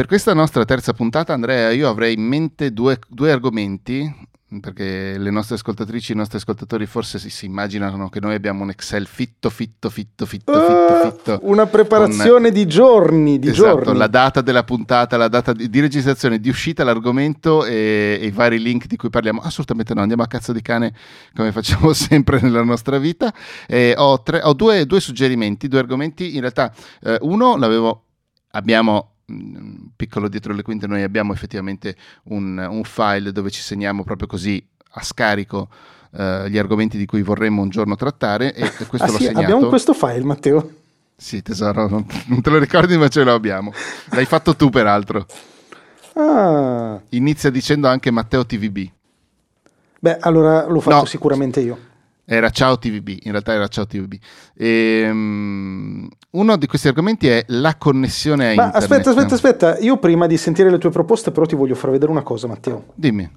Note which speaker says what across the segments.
Speaker 1: Per questa nostra terza puntata, Andrea, io avrei in mente due, due argomenti perché le nostre ascoltatrici e i nostri ascoltatori forse si, si, immaginano che noi abbiamo un Excel fitto, fitto, fitto, fitto, uh, fitto, fitto.
Speaker 2: Una preparazione con, di giorni, di
Speaker 1: esatto,
Speaker 2: giorni.
Speaker 1: la data della puntata, la data di, di registrazione, di uscita, l'argomento e, e, i vari link di cui parliamo. Assolutamente no, andiamo a cazzo di cane come facciamo sempre nella nostra vita. Eh, ho, tre, ho due, due, suggerimenti, due argomenti. In realtà eh, uno l'avevo, abbiamo piccolo dietro le quinte, noi abbiamo effettivamente un, un file dove ci segniamo proprio così a scarico uh, gli argomenti di cui vorremmo un giorno trattare e questo
Speaker 2: ah,
Speaker 1: l'ho
Speaker 2: sì,
Speaker 1: segnato.
Speaker 2: Abbiamo questo file, Matteo.
Speaker 1: Sì, tesoro, non, non, te lo ricordi, ma ce lo abbiamo. L'hai fatto tu, peraltro.
Speaker 2: Ah.
Speaker 1: Inizia dicendo anche Matteo TVB.
Speaker 2: Beh, allora l'ho fatto no. sicuramente io.
Speaker 1: Era Ciao TVB, in realtà era Ciao TVB. E, um, uno di questi argomenti è la connessione a
Speaker 2: Ma
Speaker 1: internet.
Speaker 2: Aspetta, aspetta, aspetta. Io prima di sentire le tue proposte, però ti voglio far vedere una cosa, Matteo.
Speaker 1: Dimmi.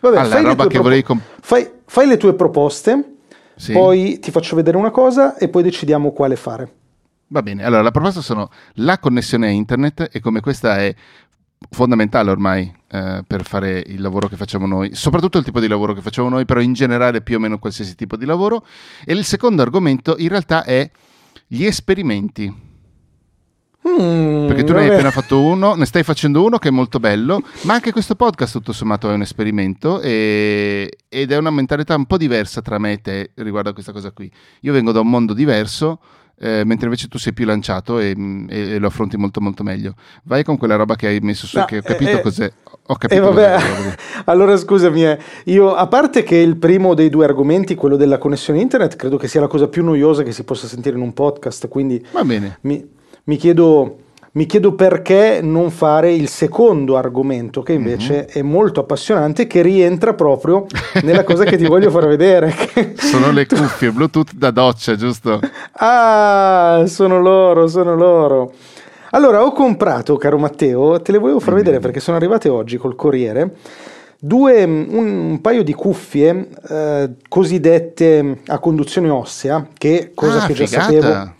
Speaker 2: Vabbè,
Speaker 1: ah,
Speaker 2: fai,
Speaker 1: le roba che
Speaker 2: propo-
Speaker 1: comp-
Speaker 2: fai, fai le tue proposte, sì. poi ti faccio vedere una cosa e poi decidiamo quale fare.
Speaker 1: Va bene, allora la proposta sono la connessione a internet e come questa è fondamentale ormai eh, per fare il lavoro che facciamo noi, soprattutto il tipo di lavoro che facciamo noi, però in generale più o meno qualsiasi tipo di lavoro. E il secondo argomento in realtà è gli esperimenti.
Speaker 2: Mm,
Speaker 1: Perché tu ne hai appena fatto uno, ne stai facendo uno che è molto bello, ma anche questo podcast tutto sommato è un esperimento e, ed è una mentalità un po' diversa tra me e te riguardo a questa cosa qui. Io vengo da un mondo diverso, eh, mentre invece tu sei più lanciato e, e, e, lo affronti molto molto meglio. Vai con quella roba che hai messo su, no, che ho capito eh, cos'è. Ho capito.
Speaker 2: Eh, vabbè, allora scusami, eh. io a parte che il primo dei due argomenti, quello della connessione internet, credo che sia la cosa più noiosa che si possa sentire in un podcast, quindi
Speaker 1: Va bene.
Speaker 2: Mi, mi chiedo mi chiedo perché non fare il secondo argomento, che invece mm-hmm. è molto appassionante, che rientra proprio nella cosa che ti voglio far vedere.
Speaker 1: sono le cuffie Bluetooth da doccia, giusto?
Speaker 2: Ah, sono loro, sono loro. Allora, ho comprato, caro Matteo, te le volevo far mm-hmm. vedere perché sono arrivate oggi col Corriere. Due, un, un paio di cuffie eh, cosiddette a conduzione ossea, che cosa
Speaker 1: ah,
Speaker 2: che già
Speaker 1: figata.
Speaker 2: sapevo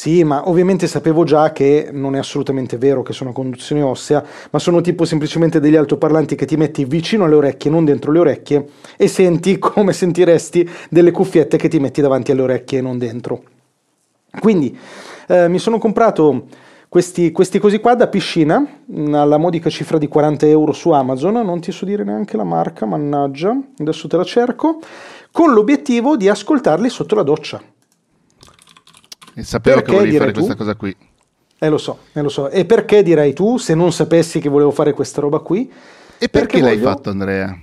Speaker 2: sì, ma ovviamente sapevo già che non è assolutamente vero che sono conduzione ossea, ma sono tipo semplicemente degli altoparlanti che ti metti vicino alle orecchie, non dentro le orecchie, e senti come sentiresti delle cuffiette che ti metti davanti alle orecchie e non dentro. Quindi eh, mi sono comprato questi, questi così qua da piscina, alla modica cifra di 40 euro su Amazon, non ti so dire neanche la marca, mannaggia, adesso te la cerco, con l'obiettivo di ascoltarli sotto la doccia.
Speaker 1: E sapevo perché che volevi fare tu? questa cosa qui.
Speaker 2: Eh lo so, eh lo so. E perché direi tu, se non sapessi che volevo fare questa roba qui?
Speaker 1: E perché, perché l'hai voglio... fatto Andrea?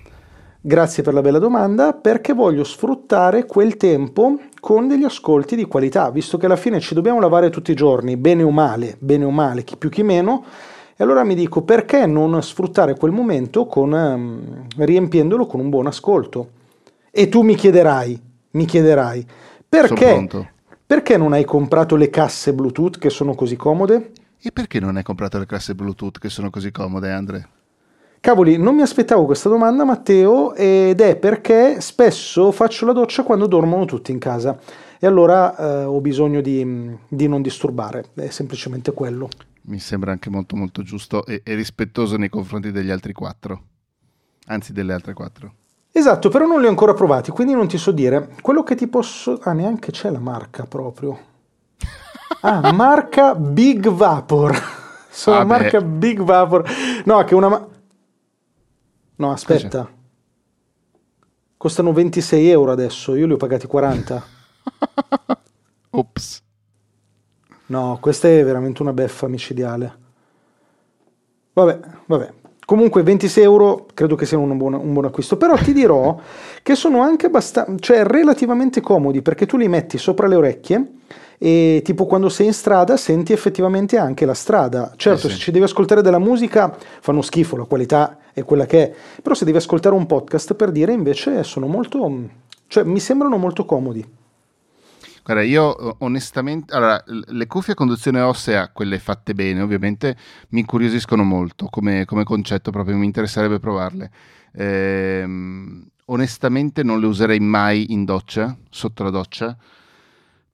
Speaker 2: Grazie per la bella domanda, perché voglio sfruttare quel tempo con degli ascolti di qualità, visto che alla fine ci dobbiamo lavare tutti i giorni, bene o male, bene o male, chi più chi meno, e allora mi dico perché non sfruttare quel momento con, um, riempiendolo con un buon ascolto? E tu mi chiederai, mi chiederai, perché perché non hai comprato le casse Bluetooth che sono così comode?
Speaker 1: E perché non hai comprato le casse Bluetooth che sono così comode, Andre?
Speaker 2: Cavoli, non mi aspettavo questa domanda, Matteo, ed è perché spesso faccio la doccia quando dormono tutti in casa e allora eh, ho bisogno di, di, non disturbare, è semplicemente quello.
Speaker 1: Mi sembra anche molto molto giusto e, e rispettoso nei confronti degli altri quattro, anzi delle altre quattro.
Speaker 2: Esatto, però non li ho ancora provati, quindi non ti so dire. Quello che ti posso... Ah, neanche c'è la marca proprio. Ah, marca Big Vapor. Sono ah, marca Big Vapor. No, che una... No, aspetta. Costano 26 euro adesso, io li ho pagati 40.
Speaker 1: Ops.
Speaker 2: No, questa è veramente una beffa micidiale. Vabbè, vabbè, Comunque 26 euro credo che sia un buon, un buon acquisto, però ti dirò che sono anche abbastanza, cioè relativamente comodi perché tu li metti sopra le orecchie e tipo quando sei in strada senti effettivamente anche la strada. Certo, eh sì. se ci devi ascoltare della musica fanno schifo, la qualità è quella che è, però se devi ascoltare un podcast per dire invece sono molto, cioè mi sembrano molto comodi.
Speaker 1: Guarda, io onestamente, allora, le cuffie a conduzione ossea, quelle fatte bene, ovviamente, mi incuriosiscono molto come, come concetto, proprio mi interesserebbe provarle. Ehm, onestamente non le userei mai in doccia, sotto la doccia,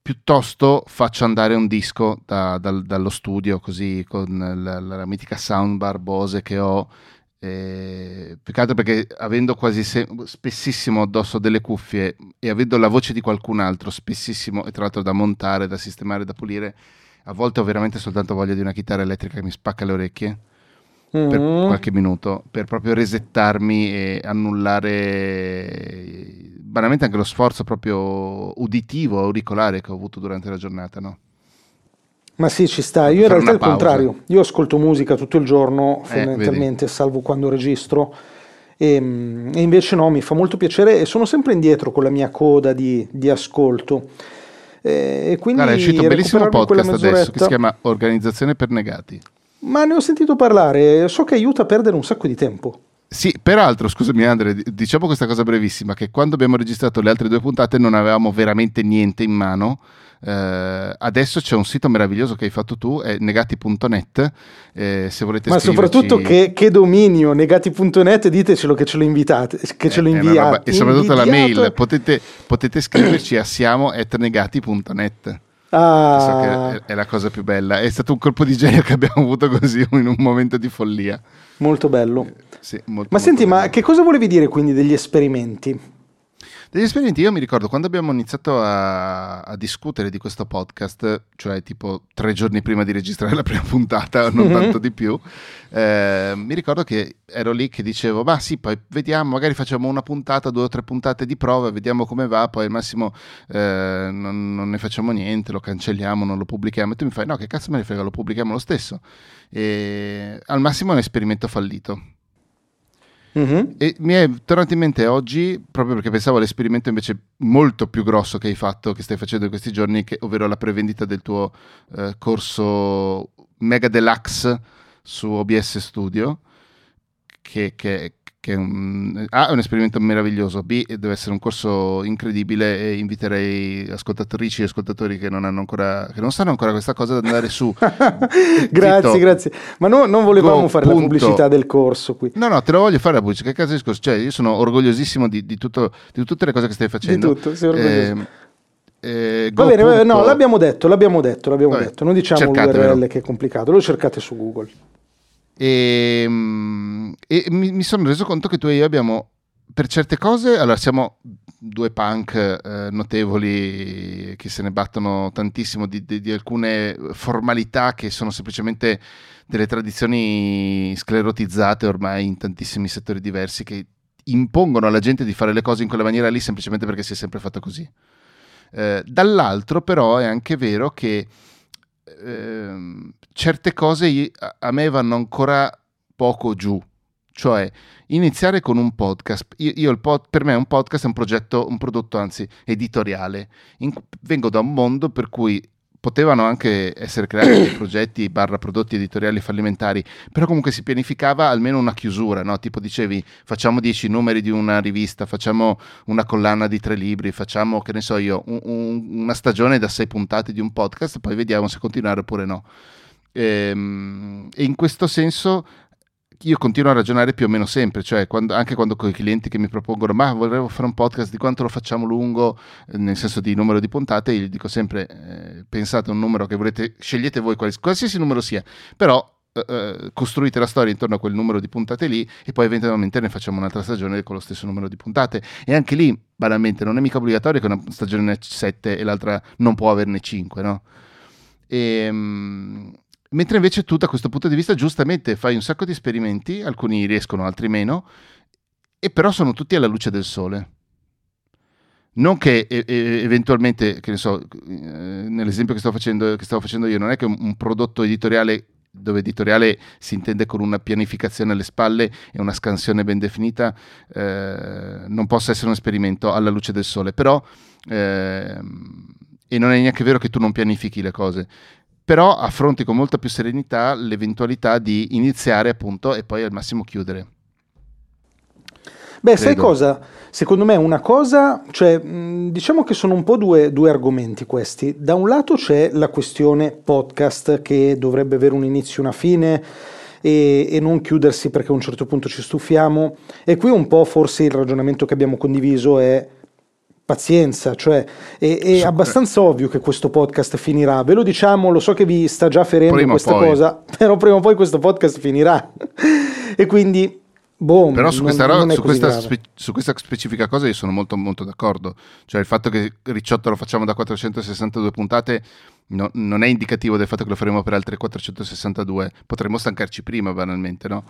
Speaker 1: piuttosto faccio andare un disco da, da, dallo studio così con la, la, mitica soundbar Bose che ho eh, più che altro perché avendo quasi se- spessissimo addosso delle cuffie e avendo la voce di qualcun altro spessissimo e tra l'altro da montare, da sistemare, da pulire a volte ho veramente soltanto voglia di una chitarra elettrica che mi spacca le orecchie mm-hmm. per qualche minuto per proprio resettarmi e annullare banalmente anche lo sforzo proprio uditivo, auricolare che ho avuto durante la giornata, no?
Speaker 2: Ma sì, ci sta. Io in realtà è il contrario. Io ascolto musica tutto il giorno, eh, fondamentalmente, salvo quando registro. E, e, invece no, mi fa molto piacere e sono sempre indietro con la mia coda di, di ascolto.
Speaker 1: E quindi Guarda, è uscito un bellissimo podcast adesso che si chiama Organizzazione per Negati.
Speaker 2: Ma ne ho sentito parlare, so che aiuta a perdere un sacco di tempo.
Speaker 1: Sì, peraltro, scusami Andre, diciamo questa cosa brevissima, che quando abbiamo registrato le altre due puntate non avevamo veramente niente in mano. Eh, adesso c'è un sito meraviglioso che hai fatto tu, è negati.net. Eh, se volete
Speaker 2: Ma soprattutto che, che, dominio, negati.net, ditecelo che ce lo invitate, che ce lo eh, inviate.
Speaker 1: E soprattutto la mail, potete, potete scriverci a siamo.negati.net. Ah. So è, è la cosa più bella. È stato un colpo di genio che abbiamo avuto così in un momento di follia.
Speaker 2: Molto bello.
Speaker 1: Eh, sì, molto,
Speaker 2: ma
Speaker 1: molto
Speaker 2: senti,
Speaker 1: bello.
Speaker 2: ma che cosa volevi dire quindi degli esperimenti?
Speaker 1: Degli esperimenti, io mi ricordo quando abbiamo iniziato a, a, discutere di questo podcast, cioè tipo tre giorni prima di registrare la prima puntata, non tanto di più, eh, mi ricordo che ero lì che dicevo, ma sì, poi vediamo, magari facciamo una puntata, due o tre puntate di prova, vediamo come va, poi al massimo eh, non, non, ne facciamo niente, lo cancelliamo, non lo pubblichiamo. E tu mi fai, no, che cazzo me ne frega, lo pubblichiamo lo stesso. E al massimo è un esperimento fallito Mm-hmm. E mi è tornato in mente oggi, proprio perché pensavo all'esperimento invece molto più grosso che hai fatto, che stai facendo in questi giorni, che, ovvero la prevendita del tuo eh, corso Mega Deluxe su OBS Studio, che, che, che un, A è un esperimento meraviglioso, B deve essere un corso incredibile e inviterei ascoltatrici e ascoltatori che non, hanno ancora, che non sanno ancora questa cosa ad andare su.
Speaker 2: grazie, Zitto, grazie. Ma no, non volevamo go, fare punto. la pubblicità del corso qui.
Speaker 1: No, no, te lo voglio fare la pubblicità. Che caso di discorso? Cioè, io sono orgogliosissimo di, di, tutto, di tutte le cose che stai facendo.
Speaker 2: Di tutto, sei orgoglioso. Eh, eh, va bene, punto... no, l'abbiamo detto, l'abbiamo detto, l'abbiamo Vabbè, detto. Non diciamo l'URL che è complicato, lo cercate su Google.
Speaker 1: E, ehm, e mi, mi, sono reso conto che tu e io abbiamo, per certe cose, allora siamo due punk eh, notevoli che se ne battono tantissimo di, di, di, alcune formalità che sono semplicemente delle tradizioni sclerotizzate ormai in tantissimi settori diversi che impongono alla gente di fare le cose in quella maniera lì semplicemente perché si è sempre fatto così. Eh, dall'altro però è anche vero che Ehm, certe cose a me vanno ancora poco giù. Cioè, iniziare con un podcast. Io, io pod, per me un podcast è un progetto, un prodotto anzi editoriale. In, vengo da un mondo per cui potevano anche essere creati dei progetti barra prodotti editoriali fallimentari, però comunque si pianificava almeno una chiusura, no? tipo dicevi facciamo dieci numeri di una rivista, facciamo una collana di tre libri, facciamo, che ne so io, un, un, una stagione da sei puntate di un podcast, poi vediamo se continuare oppure no. Ehm, e in questo senso io continuo a ragionare più o meno sempre, cioè quando, anche quando con i clienti che mi propongono ma volevo fare un podcast di quanto lo facciamo lungo, eh, nel senso di numero di puntate, io dico sempre eh, pensate a un numero che volete, scegliete voi quals- qualsiasi numero sia, però eh, eh, costruite la storia intorno a quel numero di puntate lì e poi eventualmente ne facciamo un'altra stagione con lo stesso numero di puntate. E anche lì banalmente non è mica obbligatorio che una stagione ne 7 e l'altra non può averne 5, no? E, ehm, Mentre invece tu da questo punto di vista giustamente fai un sacco di esperimenti, alcuni riescono, altri meno, e però sono tutti alla luce del sole. Non che eventualmente, che ne so, eh, nell'esempio che, sto facendo, che stavo facendo io, non è che un, un prodotto editoriale dove editoriale si intende con una pianificazione alle spalle e una scansione ben definita, eh, non possa essere un esperimento alla luce del sole, però, eh, e non è neanche vero che tu non pianifichi le cose, però affronti con molta più serenità l'eventualità di iniziare appunto e poi al massimo chiudere.
Speaker 2: Beh, Credo. sai cosa? Secondo me una cosa, cioè diciamo che sono un po' due, due, argomenti questi. Da un lato c'è la questione podcast che dovrebbe avere un inizio e una fine e, e non chiudersi perché a un certo punto ci stufiamo. E qui un po' forse il ragionamento che abbiamo condiviso è pazienza, cioè è, è abbastanza ovvio che questo podcast finirà, ve lo diciamo, lo so che vi sta già ferendo prima questa cosa, però prima o poi questo podcast finirà e quindi Boh,
Speaker 1: Però su, questa, non, non su, questa spe, su, questa, specifica cosa io sono molto, molto d'accordo. Cioè il fatto che Ricciotto lo facciamo da 462 puntate no, non è indicativo del fatto che lo faremo per altre 462. Potremmo stancarci prima, banalmente, no?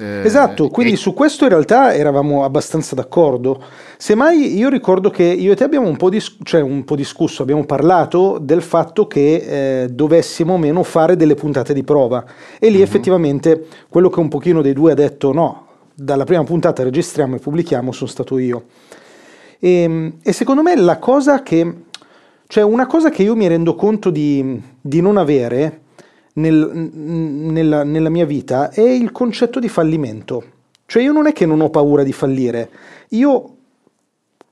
Speaker 2: Eh, esatto, quindi e... su questo in realtà eravamo abbastanza d'accordo. Semmai io ricordo che io e te abbiamo un po', dis- cioè un po discusso, abbiamo parlato del fatto che eh, dovessimo meno fare delle puntate di prova. E lì mm-hmm. effettivamente quello che un pochino dei due ha detto no, dalla prima puntata registriamo e pubblichiamo sono stato io. E, ehm, e secondo me la cosa che, cioè una cosa che io mi rendo conto di, di non avere nel, nella, nella mia vita è il concetto di fallimento. Cioè io non è che non ho paura di fallire, io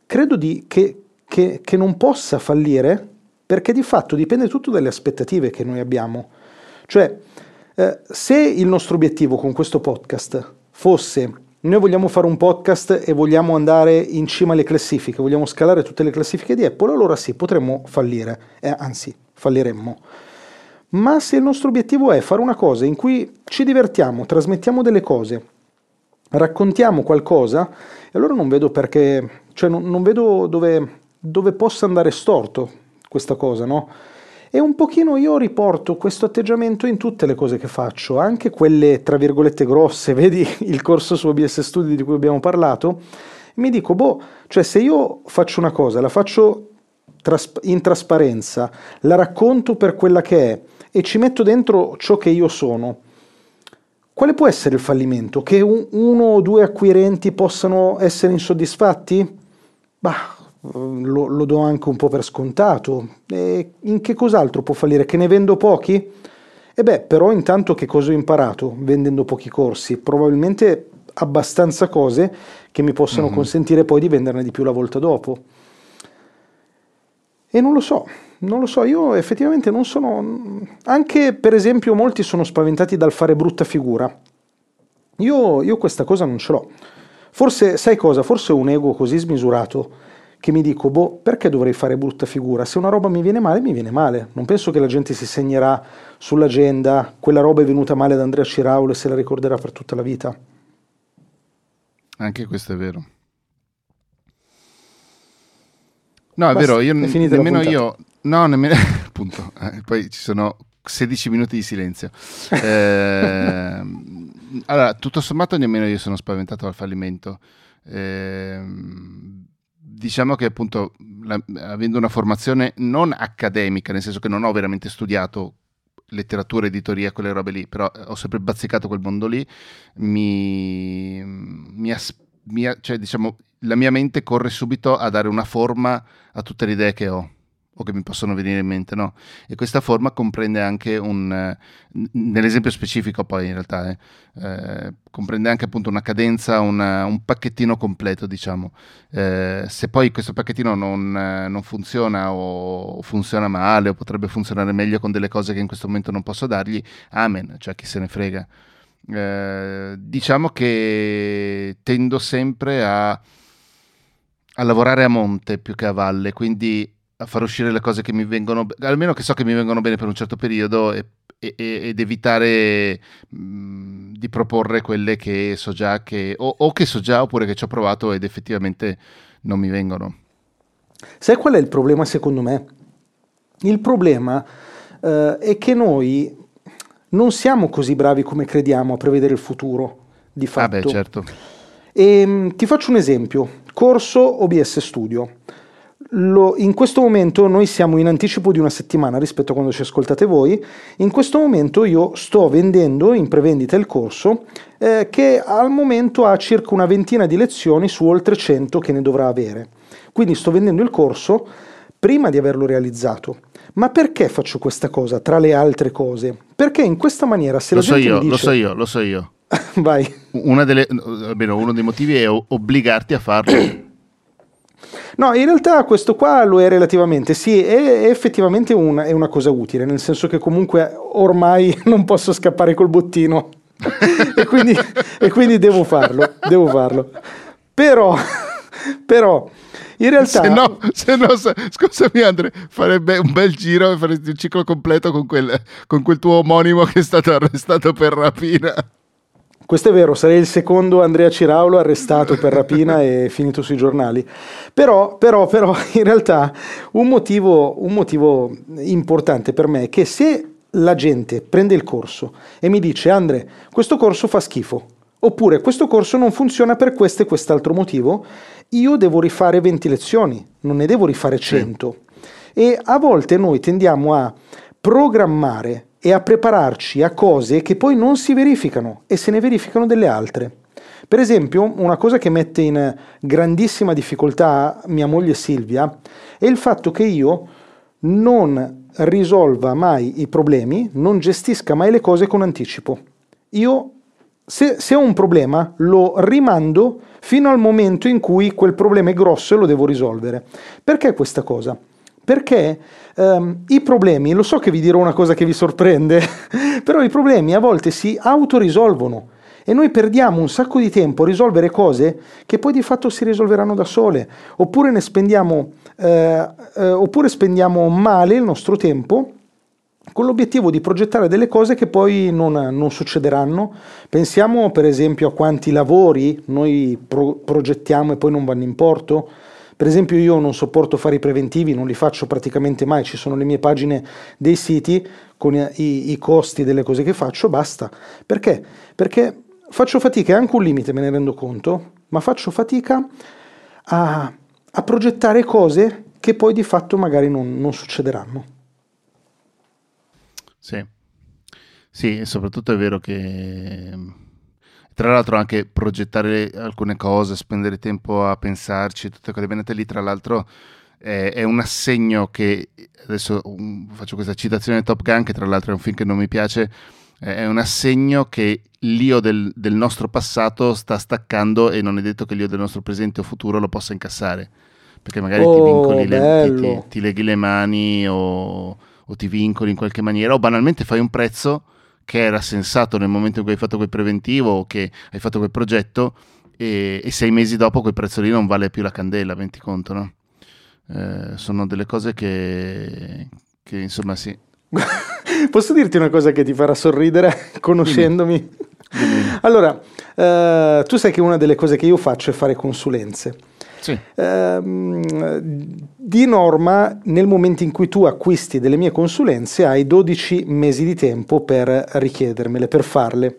Speaker 2: credo di, che, che, che non possa fallire perché di fatto dipende tutto dalle aspettative che noi abbiamo. Cioè, eh, se il nostro obiettivo con questo podcast fosse noi vogliamo fare un podcast e vogliamo andare in cima alle classifiche, vogliamo scalare tutte le classifiche di Apple, allora sì, potremmo fallire, eh, anzi, falliremmo. Ma se il nostro obiettivo è fare una cosa in cui ci divertiamo, trasmettiamo delle cose, raccontiamo qualcosa, allora non vedo perché, cioè non, non vedo dove, dove possa andare storto questa cosa, no? E un pochino io riporto questo atteggiamento in tutte le cose che faccio, anche quelle tra virgolette grosse, vedi il corso su OBS Studio di cui abbiamo parlato, mi dico, boh, cioè se io faccio una cosa, la faccio in trasparenza, la racconto per quella che è e ci metto dentro ciò che io sono, quale può essere il fallimento? Che un, uno o due acquirenti possano essere insoddisfatti? Bah, lo, lo, do anche un po' per scontato. E in che cos'altro può fallire? Che ne vendo pochi? E beh, però intanto che cosa ho imparato vendendo pochi corsi? Probabilmente abbastanza cose che mi possono mm-hmm. consentire poi di venderne di più la volta dopo. E non lo so, non lo so, io effettivamente non sono... Anche per esempio molti sono spaventati dal fare brutta figura. Io, io questa cosa non ce l'ho. Forse, sai cosa? Forse un ego così smisurato che mi dico, boh, perché dovrei fare brutta figura? Se una roba mi viene male, mi viene male. Non penso che la gente si segnerà sull'agenda, quella roba è venuta male ad Andrea Ciraulo e se la ricorderà per tutta la vita.
Speaker 1: Anche questo è vero. No, è Basta, vero, io è nemmeno io... No, nemmeno... appunto, eh, poi ci sono 16 minuti di silenzio. Eh, allora, tutto sommato nemmeno io sono spaventato dal fallimento. Eh, diciamo che appunto la, avendo una formazione non accademica, nel senso che non ho veramente studiato letteratura, editoria, quelle robe lì, però ho sempre bazzicato quel mondo lì, mi, mi, mi cioè, diciamo, la mia mente corre subito a dare una forma a tutte le idee che ho o che mi possono venire in mente, no? E questa forma comprende anche un, nell'esempio specifico poi in realtà, eh, eh, comprende anche appunto una cadenza, una, un pacchettino completo, diciamo. Eh, se poi questo pacchettino non, non, funziona o funziona male o potrebbe funzionare meglio con delle cose che in questo momento non posso dargli, amen, cioè chi se ne frega. Eh, diciamo che tendo sempre a, a lavorare a monte più che a valle, quindi a far uscire le cose che mi vengono, almeno che so che mi vengono bene per un certo periodo e, e, ed evitare mh, di proporre quelle che so già che, o, o, che so già oppure che ci ho provato ed effettivamente non mi vengono.
Speaker 2: Sai qual è il problema secondo me? Il problema eh, è che noi non siamo così bravi come crediamo a prevedere il futuro, di fatto.
Speaker 1: Ah beh, certo.
Speaker 2: E, mh, ti faccio un esempio, corso OBS Studio lo, in questo momento noi siamo in anticipo di una settimana rispetto a quando ci ascoltate voi. In questo momento io sto vendendo in prevendita il corso eh, che al momento ha circa una ventina di lezioni su oltre 100 che ne dovrà avere. Quindi sto vendendo il corso prima di averlo realizzato. Ma perché faccio questa cosa tra le altre cose? Perché in questa maniera se
Speaker 1: lo
Speaker 2: la so gente
Speaker 1: io,
Speaker 2: dice...
Speaker 1: Lo so io, lo so io.
Speaker 2: Vai.
Speaker 1: Delle, almeno uno dei motivi è obbligarti a farlo.
Speaker 2: No, in realtà questo qua lo è relativamente, sì, è, effettivamente una, è una cosa utile, nel senso che comunque ormai non posso scappare col bottino e, quindi, e, quindi, devo farlo, devo farlo. Però, però In realtà...
Speaker 1: Se no, se no scusami Andre, farebbe un bel giro e faresti il ciclo completo con quel, con quel tuo omonimo che è stato arrestato per rapina.
Speaker 2: Questo è vero, sarei il secondo Andrea Ciraulo arrestato per rapina e finito sui giornali. Però, però, però in realtà un motivo, un motivo importante per me è che se la gente prende il corso e mi dice Andre, questo corso fa schifo, oppure questo corso non funziona per questo e quest'altro motivo, io devo rifare 20 lezioni, non ne devo rifare 100. Sì. E a volte noi tendiamo a programmare e a prepararci a cose che poi non si verificano e se ne verificano delle altre. Per esempio, una cosa che mette in grandissima difficoltà mia moglie Silvia è il fatto che io non risolva mai i problemi, non gestisca mai le cose con anticipo. Io, se, se ho un problema, lo rimando fino al momento in cui quel problema è grosso e lo devo risolvere. Perché questa cosa? Perché um, i problemi, lo so che vi dirò una cosa che vi sorprende, però i problemi a volte si autorisolvono e noi perdiamo un sacco di tempo a risolvere cose che poi di fatto si risolveranno da sole, oppure ne spendiamo, eh, eh, oppure spendiamo male il nostro tempo con l'obiettivo di progettare delle cose che poi non, non succederanno. Pensiamo per esempio a quanti lavori noi pro- progettiamo e poi non vanno in porto per esempio io non sopporto fare i preventivi, non li faccio praticamente mai, ci sono le mie pagine dei siti con i, i costi delle cose che faccio, basta. Perché? Perché faccio fatica, è anche un limite, me ne rendo conto, ma faccio fatica a, a progettare cose che poi di fatto magari non, non succederanno.
Speaker 1: Sì. sì, e soprattutto è vero che tra l'altro anche progettare alcune cose, spendere tempo a pensarci, tutte quelle benette lì, tra l'altro è, è un assegno che, adesso um, faccio questa citazione di Top Gun, che tra l'altro è un film che non mi piace, è un assegno che l'io del, del, nostro passato sta staccando e non è detto che l'io del nostro presente o futuro lo possa incassare. Perché magari oh, ti vincoli, le, ti, ti, ti, leghi le mani o, o ti vincoli in qualche maniera o banalmente fai un prezzo che era sensato nel momento in cui hai fatto quel preventivo o che hai fatto quel progetto e, e sei mesi dopo quel prezzo lì non vale più la candela, metti conto, no? Eh, sono delle cose che, che insomma sì.
Speaker 2: Posso dirti una cosa che ti farà sorridere conoscendomi? Allora, eh, tu sai che una delle cose che io faccio è fare consulenze.
Speaker 1: Sì.
Speaker 2: Eh, di norma, nel momento in cui tu acquisti delle mie consulenze, hai 12 mesi di tempo per richiedermele, per farle.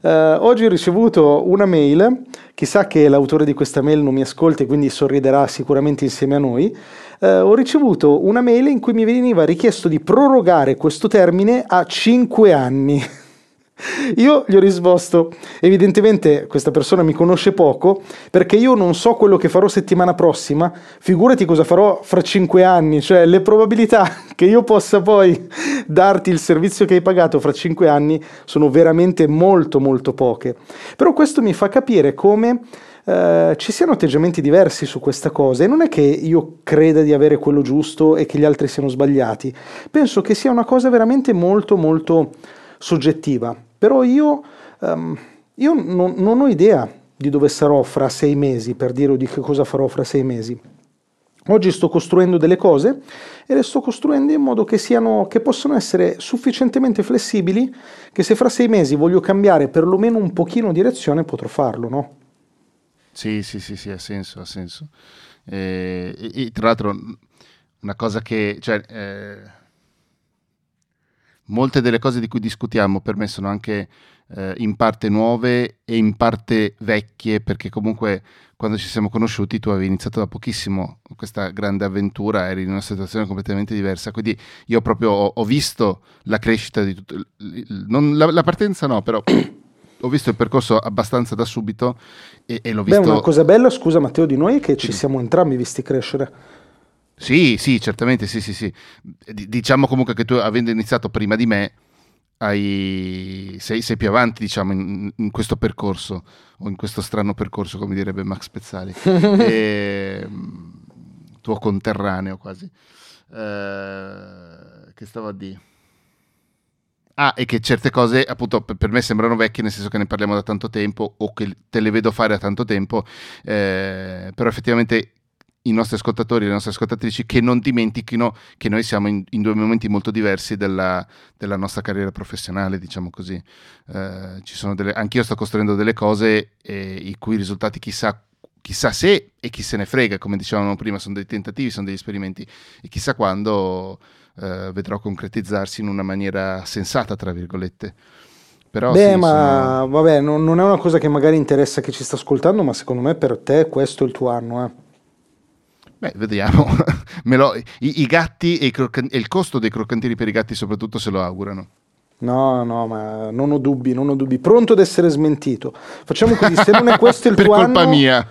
Speaker 2: Eh, oggi ho ricevuto una mail, chissà che l'autore di questa mail non mi ascolti, quindi sorriderà sicuramente insieme a noi. Eh, ho ricevuto una mail in cui mi veniva richiesto di prorogare questo termine a 5 anni. Io gli ho risposto, evidentemente questa persona mi conosce poco perché io non so quello che farò settimana prossima, figurati cosa farò fra cinque anni, cioè le probabilità che io possa poi darti il servizio che hai pagato fra cinque anni sono veramente molto molto poche. Però questo mi fa capire come Uh, ci siano atteggiamenti diversi su questa cosa e non è che io creda di avere quello giusto e che gli altri siano sbagliati, penso che sia una cosa veramente molto molto soggettiva. Però io, um, io non, non ho idea di dove sarò fra sei mesi, per dire di che cosa farò fra sei mesi. Oggi sto costruendo delle cose e le sto costruendo in modo che, siano, che possano essere sufficientemente flessibili che se fra sei mesi voglio cambiare perlomeno un pochino direzione potrò farlo, no?
Speaker 1: Sì, sì, sì, sì, ha senso, ha senso. Eh, e, e, tra l'altro una cosa che... Cioè, eh molte delle cose di cui discutiamo per me sono anche eh, in parte nuove e in parte vecchie, perché comunque quando ci siamo conosciuti tu avevi iniziato da pochissimo questa grande avventura, eri in una situazione completamente diversa, quindi io proprio ho, ho visto la crescita di tutto, non, la, la partenza no, però ho visto il percorso abbastanza da subito e, e l'ho visto...
Speaker 2: Beh, una cosa bella, scusa Matteo, di noi è che ci siamo entrambi visti crescere.
Speaker 1: Sì, sì, certamente, sì, sì, sì. diciamo comunque che tu, avendo iniziato prima di me, hai, sei, sei, più avanti, diciamo, in, in, questo percorso, o in questo strano percorso, come direbbe Max Pezzali. e, mm, tuo conterraneo quasi. Eh, che stavo a dire? Ah, e che certe cose, appunto, per me sembrano vecchie, nel senso che ne parliamo da tanto tempo, o che te le vedo fare da tanto tempo, eh, però effettivamente i nostri ascoltatori e le nostre ascoltatrici che non dimentichino che noi siamo in, in due momenti molto diversi della, della, nostra carriera professionale, diciamo così. Eh, delle, anch'io sto costruendo delle cose eh, i cui risultati chissà chissà se e chi se ne frega, come dicevamo prima, sono dei tentativi, sono degli esperimenti e chissà quando eh, vedrò concretizzarsi in una maniera sensata, tra virgolette.
Speaker 2: Però Beh, sì, ma sono... vabbè, non, non, è una cosa che magari interessa chi ci sta ascoltando, ma secondo me per te questo è il tuo anno. Eh.
Speaker 1: Beh, vediamo. lo, i, i, gatti e, i crocan- e il costo dei croccantini per i gatti soprattutto se lo augurano.
Speaker 2: No, no, ma non ho dubbi, non ho dubbi. Pronto ad essere smentito. Facciamo così, se non è questo il tuo anno... Per colpa mia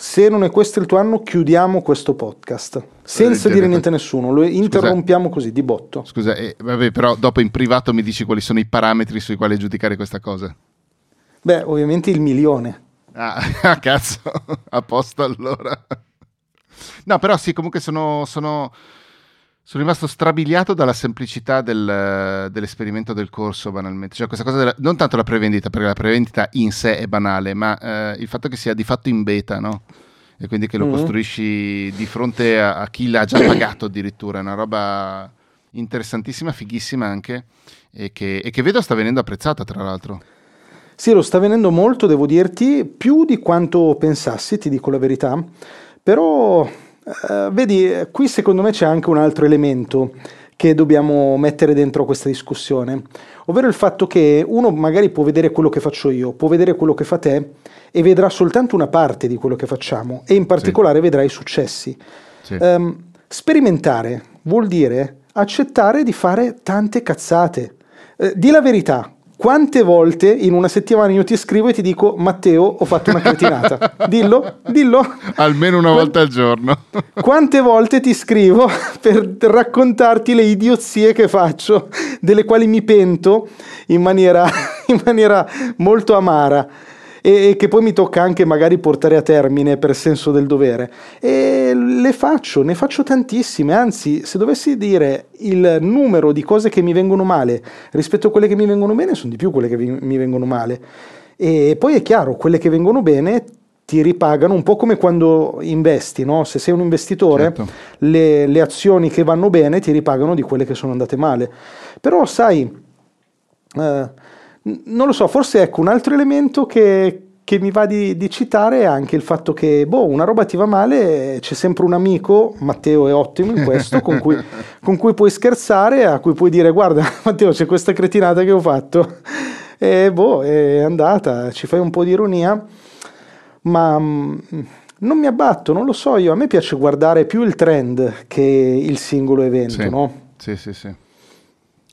Speaker 2: se non è questo il tuo anno, chiudiamo questo podcast senza eh, dire niente a nessuno. Lo interrompiamo Scusa. così di botto.
Speaker 1: Scusa, eh, vabbè, però dopo in privato mi dici quali sono i parametri sui quali giudicare questa cosa.
Speaker 2: Beh, ovviamente il milione.
Speaker 1: Ah, cazzo, a posto allora. No, però sì, comunque sono, sono sono rimasto strabiliato dalla semplicità del, dell'esperimento del corso, banalmente. Cioè, questa cosa della, non tanto la prevendita, perché la prevendita in sé è banale, ma eh, il fatto che sia di fatto in beta, no? E quindi che lo mm-hmm. costruisci di fronte a, a, chi l'ha già pagato addirittura. È una roba interessantissima, fighissima anche, e che, e che vedo sta venendo apprezzata, tra l'altro.
Speaker 2: Sì, lo sta venendo molto, devo dirti, più di quanto pensassi, ti dico la verità. Però Uh, vedi, qui secondo me c'è anche un altro elemento che dobbiamo mettere dentro questa discussione, ovvero il fatto che uno magari può vedere quello che faccio io, può vedere quello che fa te e vedrà soltanto una parte di quello che facciamo e in particolare sì. vedrà i successi. Sì. Um, sperimentare vuol dire accettare di fare tante cazzate. Uh, di la verità, quante volte in una settimana io ti scrivo e ti dico Matteo ho fatto una cretinata. Dillo, dillo.
Speaker 1: Almeno una volta al giorno.
Speaker 2: Quante volte ti scrivo per raccontarti le idiozie che faccio delle quali mi pento in maniera, in maniera molto amara e, che poi mi tocca anche magari portare a termine per senso del dovere. E le faccio, ne faccio tantissime, anzi se dovessi dire il numero di cose che mi vengono male rispetto a quelle che mi vengono bene, sono di più quelle che mi vengono male. E poi è chiaro, quelle che vengono bene ti ripagano un po' come quando investi, no? se sei un investitore certo. le, le, azioni che vanno bene ti ripagano di quelle che sono andate male. Però sai, eh, non lo so, forse ecco un altro elemento che, che mi va di, di, citare è anche il fatto che, boh, una roba ti va male, c'è sempre un amico, Matteo è ottimo in questo, con cui, con cui puoi scherzare, a cui puoi dire, guarda Matteo c'è questa cretinata che ho fatto, e boh, è andata, ci fai un po' di ironia, ma mm, non mi abbatto, non lo so io, a me piace guardare più il trend che il singolo evento,
Speaker 1: sì.
Speaker 2: no?
Speaker 1: Sì, sì, sì.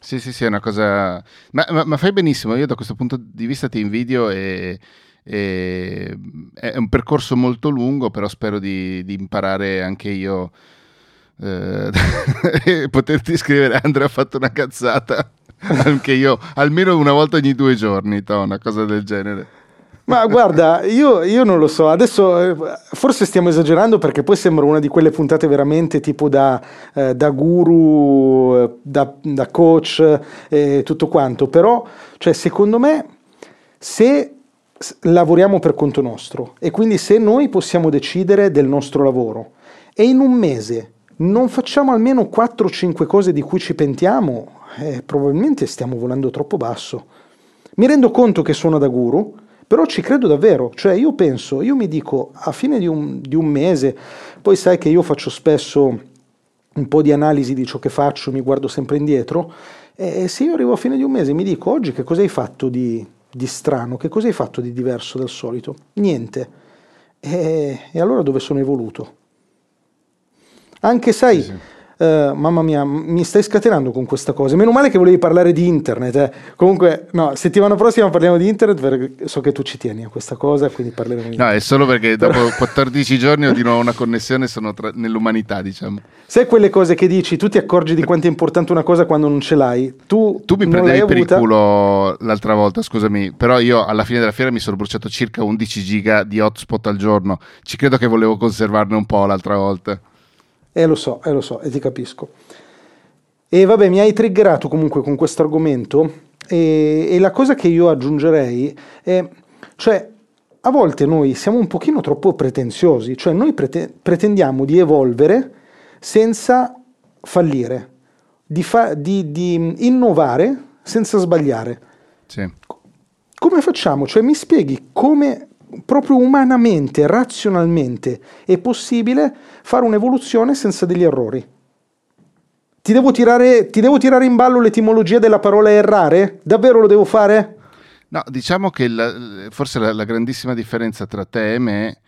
Speaker 1: Sì, sì, sì, è una cosa... Ma, ma, ma, fai benissimo, io da questo punto di vista ti invidio e, e... è un percorso molto lungo, però spero di, di imparare anche io eh, poterti scrivere Andrea ha fatto una cazzata, anche io, almeno una volta ogni due giorni, to, una cosa del genere.
Speaker 2: Ma guarda, io, io, non lo so, adesso eh, forse stiamo esagerando perché poi sembra una di quelle puntate veramente tipo da, eh, da guru, eh, da, da coach e eh, tutto quanto, però cioè, secondo me se lavoriamo per conto nostro e quindi se noi possiamo decidere del nostro lavoro e in un mese non facciamo almeno 4-5 cose di cui ci pentiamo, eh, probabilmente stiamo volando troppo basso. Mi rendo conto che suona da guru, però ci credo davvero, cioè io penso, io mi dico a fine di un, di un mese, poi sai che io faccio spesso un po' di analisi di ciò che faccio, mi guardo sempre indietro, e se io arrivo a fine di un mese mi dico oggi che cosa hai fatto di, di strano, che cosa hai fatto di diverso dal solito? Niente. E, e allora dove sono evoluto? Anche sai, sì, sì. Uh, mamma mia, mi stai scatenando con questa cosa. Meno male che volevi parlare di internet. Eh. Comunque, no, settimana prossima parliamo di internet perché so che tu ci tieni a questa cosa, quindi parleremo di
Speaker 1: No, è solo perché dopo 14 giorni ho di nuovo una connessione sono tra... nell'umanità, diciamo.
Speaker 2: Sai quelle cose che dici, tu ti accorgi di quanto è importante una cosa quando non ce l'hai. Tu,
Speaker 1: tu mi prendevi per avuta... il culo l'altra volta, scusami, però io alla fine della fiera mi sono bruciato circa 11 giga di hotspot al giorno. Ci credo che volevo conservarne un po' l'altra volta.
Speaker 2: Eh lo so, eh lo so, e ti capisco. E vabbè, mi hai triggerato comunque con questo argomento e, e, la cosa che io aggiungerei è, cioè, a volte noi siamo un pochino troppo pretenziosi, cioè noi prete- pretendiamo di evolvere senza fallire, di, fa- di, di innovare senza sbagliare.
Speaker 1: Sì.
Speaker 2: Come facciamo? Cioè mi spieghi come proprio umanamente, razionalmente è possibile fare un'evoluzione senza degli errori? Ti devo, tirare, ti devo tirare in ballo l'etimologia della parola errare? Davvero lo devo fare?
Speaker 1: No, diciamo che la, forse la, la, grandissima differenza tra te e me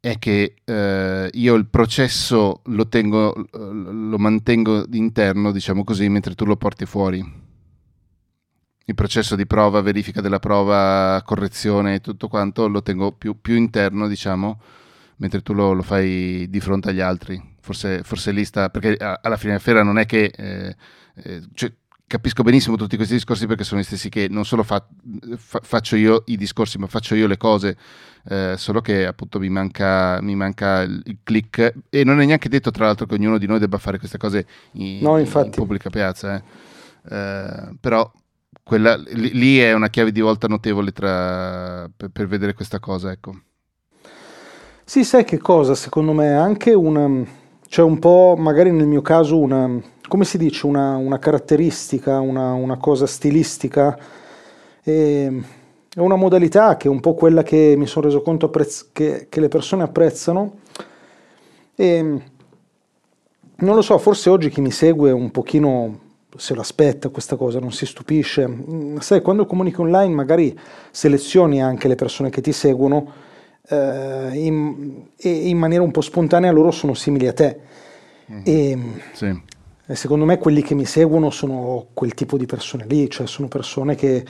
Speaker 1: è che eh, io il processo lo, tengo, lo mantengo interno, diciamo così, mentre tu lo porti fuori. Il processo di prova, verifica della prova, correzione e tutto quanto lo tengo più, più interno, diciamo, mentre tu lo, lo, fai di fronte agli altri. Forse, forse lì sta, perché alla fine della fiera non è che... Eh, eh, cioè, capisco benissimo tutti questi discorsi perché sono gli stessi che non solo fa, fa, faccio io i discorsi, ma faccio io le cose, eh, solo che appunto mi manca, mi manca il, click e non è neanche detto tra l'altro che ognuno di noi debba fare queste cose in, no, in pubblica piazza, eh. Eh, però quella, lì, lì è una chiave di volta notevole tra, per, per vedere questa cosa, ecco.
Speaker 2: Sì, sai che cosa? Secondo me anche una, cioè un po', magari nel mio caso, una come si dice, una, una caratteristica, una, una, cosa stilistica. E, è una modalità che è un po' quella che mi sono reso conto apprezz- che, che, le persone apprezzano. E non lo so, forse oggi chi mi segue un pochino se lo aspetta questa cosa, non si stupisce. Mm, sai, quando comunichi online magari selezioni anche le persone che ti seguono eh, in, e in maniera un po' spontanea loro sono simili a te. Mm-hmm. E, sì. E secondo me quelli che mi seguono sono quel tipo di persone lì, cioè sono persone che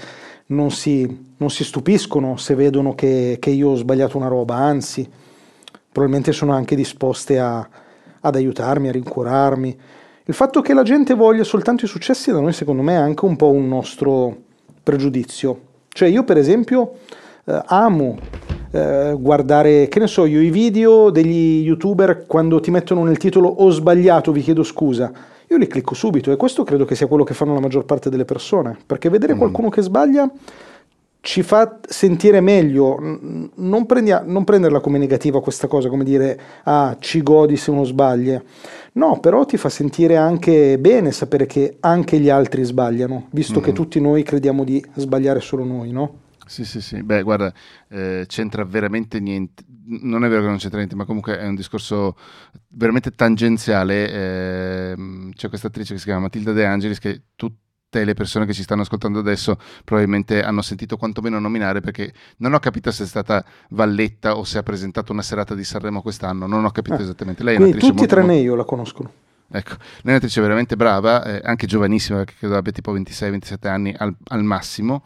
Speaker 2: non si, non si stupiscono se vedono che, che, io ho sbagliato una roba, anzi, probabilmente sono anche disposte a, ad aiutarmi, a rincuorarmi. Il fatto che la gente voglia soltanto i successi da noi, secondo me, è anche un po' un nostro pregiudizio. Cioè io, per esempio, eh, amo eh, guardare, che ne so io, i video degli youtuber quando ti mettono nel titolo ho sbagliato, vi chiedo scusa io li clicco subito e questo credo che sia quello che fanno la maggior parte delle persone, perché vedere mm. qualcuno che sbaglia ci fa sentire meglio, non, prendia, non, prenderla come negativa questa cosa, come dire ah ci godi se uno sbaglia, no, però ti fa sentire anche bene sapere che anche gli altri sbagliano, visto mm. che tutti noi crediamo di sbagliare solo noi, no?
Speaker 1: Sì, sì, sì, beh guarda, eh, c'entra veramente niente, non è vero che non c'entra niente, ma comunque è un discorso veramente tangenziale. Eh, c'è questa attrice che si chiama Matilda De Angelis che tutte le persone che ci stanno ascoltando adesso probabilmente hanno sentito quantomeno nominare perché non ho capito se è stata Valletta o se ha presentato una serata di Sanremo quest'anno, non ho capito eh, esattamente.
Speaker 2: Lei è un'attrice tutti molto, tranne molto... io la conoscono.
Speaker 1: Ecco, lei è un'attrice veramente brava, eh, anche giovanissima, perché credo abbia tipo 26-27 anni al, al massimo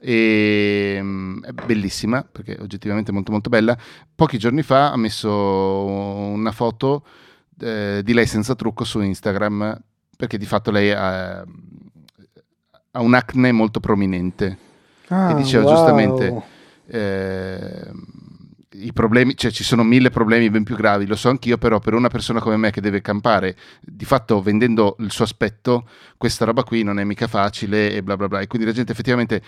Speaker 1: e ehm, è bellissima perché è oggettivamente molto molto bella pochi giorni fa ha messo una foto eh, di lei senza trucco su Instagram perché di fatto lei ha, ha un acne molto prominente ah, e diceva wow. giustamente eh, i problemi, cioè ci sono mille problemi ben più gravi, lo so anch'io, però per una persona come me che deve campare, di fatto vendendo il suo aspetto, questa roba qui non è mica facile e bla bla bla. E quindi la gente effettivamente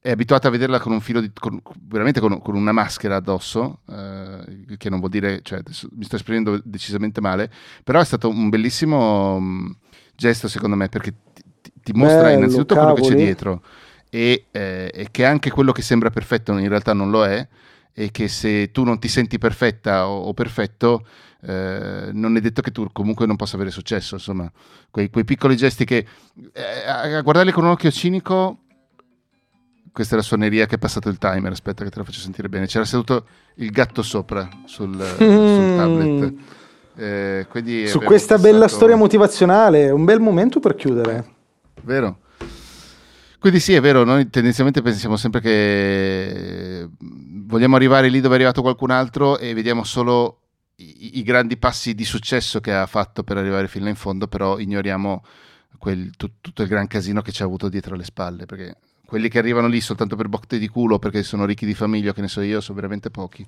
Speaker 1: è abituata a vederla con un filo di, con, veramente con, con, una maschera addosso, eh, che non vuol dire, cioè, mi sto esprimendo decisamente male, però è stato un bellissimo um, gesto secondo me perché ti, mostra Bello, innanzitutto cavoli. quello che c'è dietro e, eh, e, che anche quello che sembra perfetto in realtà non lo è e che se tu non ti senti perfetta o, o perfetto eh, non è detto che tu comunque non possa avere successo, insomma, quei, quei piccoli gesti che eh, a guardarli con un occhio cinico questa è la suoneria che è passato il timer. Aspetta, che te la faccio sentire bene. C'era seduto il gatto sopra sul, sul tablet.
Speaker 2: Eh, Su questa passato... bella storia motivazionale, un bel momento per chiudere.
Speaker 1: Vero. Quindi sì, è vero, noi tendenzialmente pensiamo sempre che vogliamo arrivare lì dove è arrivato qualcun altro e vediamo solo i, i grandi passi di successo che ha fatto per arrivare fino in fondo, però ignoriamo quel, tut, tutto il gran casino che ci ha avuto dietro le spalle, perché quelli che arrivano lì soltanto per botte di culo perché sono ricchi di famiglia, che ne so io, sono veramente pochi.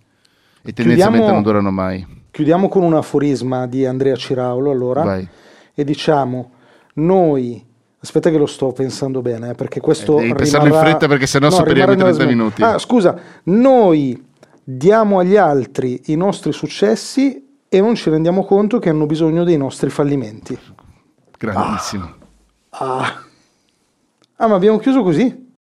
Speaker 1: E tendenzialmente chiudiamo, non durano mai.
Speaker 2: Chiudiamo con un aforisma di Andrea Ciraulo, allora. Vai. E diciamo, noi Aspetta che lo sto pensando bene, eh, perché questo...
Speaker 1: Eh, devi pensarlo in fretta perché sennò no, superiamo i 30 minuti.
Speaker 2: Ah, scusa, noi diamo agli altri i nostri successi e non ci rendiamo conto che hanno bisogno dei nostri fallimenti.
Speaker 1: Grandissimo.
Speaker 2: Ah, ah. ah ma abbiamo chiuso così?